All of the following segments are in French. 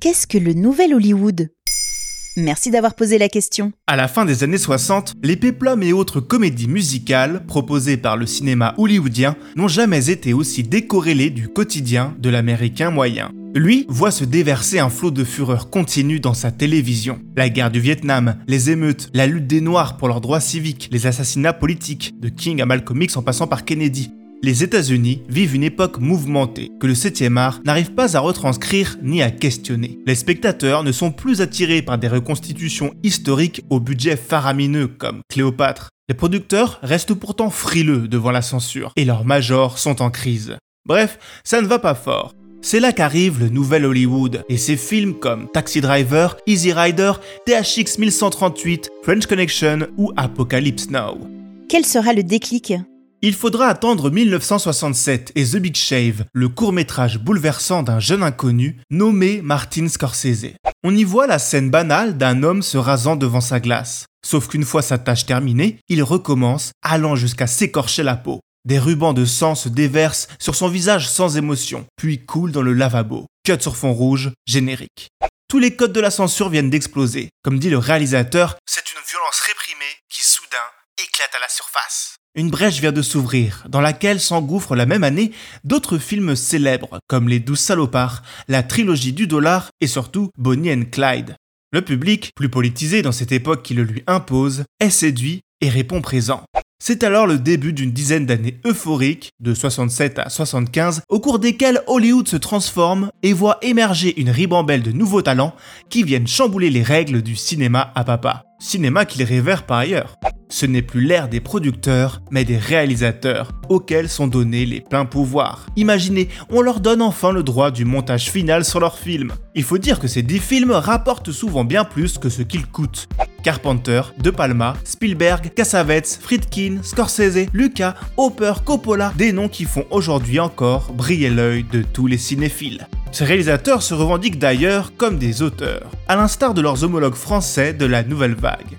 Qu'est-ce que le nouvel Hollywood? Merci d'avoir posé la question. À la fin des années 60, les péplums et autres comédies musicales proposées par le cinéma hollywoodien n'ont jamais été aussi décorrélées du quotidien de l'américain moyen. Lui voit se déverser un flot de fureur continue dans sa télévision. La guerre du Vietnam, les émeutes, la lutte des Noirs pour leurs droits civiques, les assassinats politiques, de King à Malcolm X en passant par Kennedy, les États-Unis vivent une époque mouvementée que le 7e art n'arrive pas à retranscrire ni à questionner. Les spectateurs ne sont plus attirés par des reconstitutions historiques au budget faramineux comme Cléopâtre. Les producteurs restent pourtant frileux devant la censure et leurs majors sont en crise. Bref, ça ne va pas fort. C'est là qu'arrive le nouvel Hollywood et ses films comme Taxi Driver, Easy Rider, THX 1138, French Connection ou Apocalypse Now. Quel sera le déclic? Il faudra attendre 1967 et The Big Shave, le court-métrage bouleversant d'un jeune inconnu nommé Martin Scorsese. On y voit la scène banale d'un homme se rasant devant sa glace. Sauf qu'une fois sa tâche terminée, il recommence, allant jusqu'à s'écorcher la peau. Des rubans de sang se déversent sur son visage sans émotion, puis coulent dans le lavabo. Cut sur fond rouge, générique. Tous les codes de la censure viennent d'exploser. Comme dit le réalisateur, c'est une violence réprimée qui soudain éclate à la surface. Une brèche vient de s'ouvrir, dans laquelle s'engouffrent la même année d'autres films célèbres, comme Les Douze Salopards, la trilogie du dollar et surtout Bonnie and Clyde. Le public, plus politisé dans cette époque qui le lui impose, est séduit et répond présent. C'est alors le début d'une dizaine d'années euphoriques, de 67 à 75, au cours desquelles Hollywood se transforme et voit émerger une ribambelle de nouveaux talents qui viennent chambouler les règles du cinéma à papa. Cinéma qu'il révère par ailleurs. Ce n'est plus l'ère des producteurs, mais des réalisateurs, auxquels sont donnés les pleins pouvoirs. Imaginez, on leur donne enfin le droit du montage final sur leurs films. Il faut dire que ces 10 films rapportent souvent bien plus que ce qu'ils coûtent. Carpenter, De Palma, Spielberg, Cassavetes, Friedkin, Scorsese, Lucas, Hopper, Coppola, des noms qui font aujourd'hui encore briller l'œil de tous les cinéphiles. Ces réalisateurs se revendiquent d'ailleurs comme des auteurs, à l'instar de leurs homologues français de la nouvelle vague.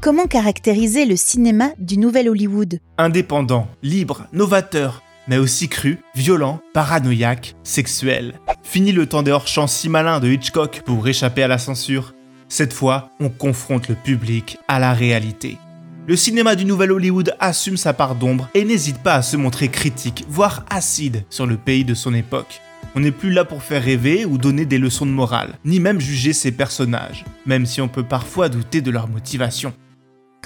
Comment caractériser le cinéma du nouvel Hollywood? Indépendant, libre, novateur, mais aussi cru, violent, paranoïaque, sexuel. Fini le temps des hors-champs si malins de Hitchcock pour échapper à la censure. Cette fois, on confronte le public à la réalité. Le cinéma du nouvel Hollywood assume sa part d'ombre et n'hésite pas à se montrer critique, voire acide sur le pays de son époque. On n'est plus là pour faire rêver ou donner des leçons de morale, ni même juger ses personnages, même si on peut parfois douter de leur motivation.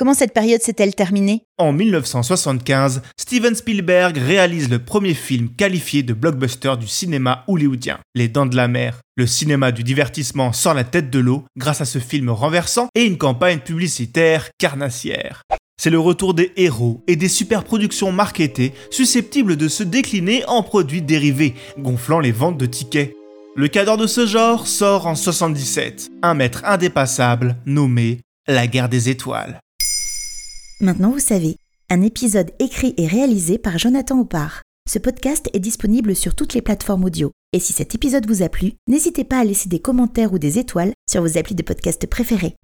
Comment cette période s'est-elle terminée? En 1975, Steven Spielberg réalise le premier film qualifié de blockbuster du cinéma hollywoodien, Les Dents de la Mer. Le cinéma du divertissement sort la tête de l'eau grâce à ce film renversant et une campagne publicitaire carnassière. C'est le retour des héros et des superproductions marketées susceptibles de se décliner en produits dérivés, gonflant les ventes de tickets. Le cadre de ce genre sort en 77, un maître indépassable nommé La guerre des étoiles. Maintenant vous savez, un épisode écrit et réalisé par Jonathan Oppard. Ce podcast est disponible sur toutes les plateformes audio. Et si cet épisode vous a plu, n'hésitez pas à laisser des commentaires ou des étoiles sur vos applis de podcast préférés.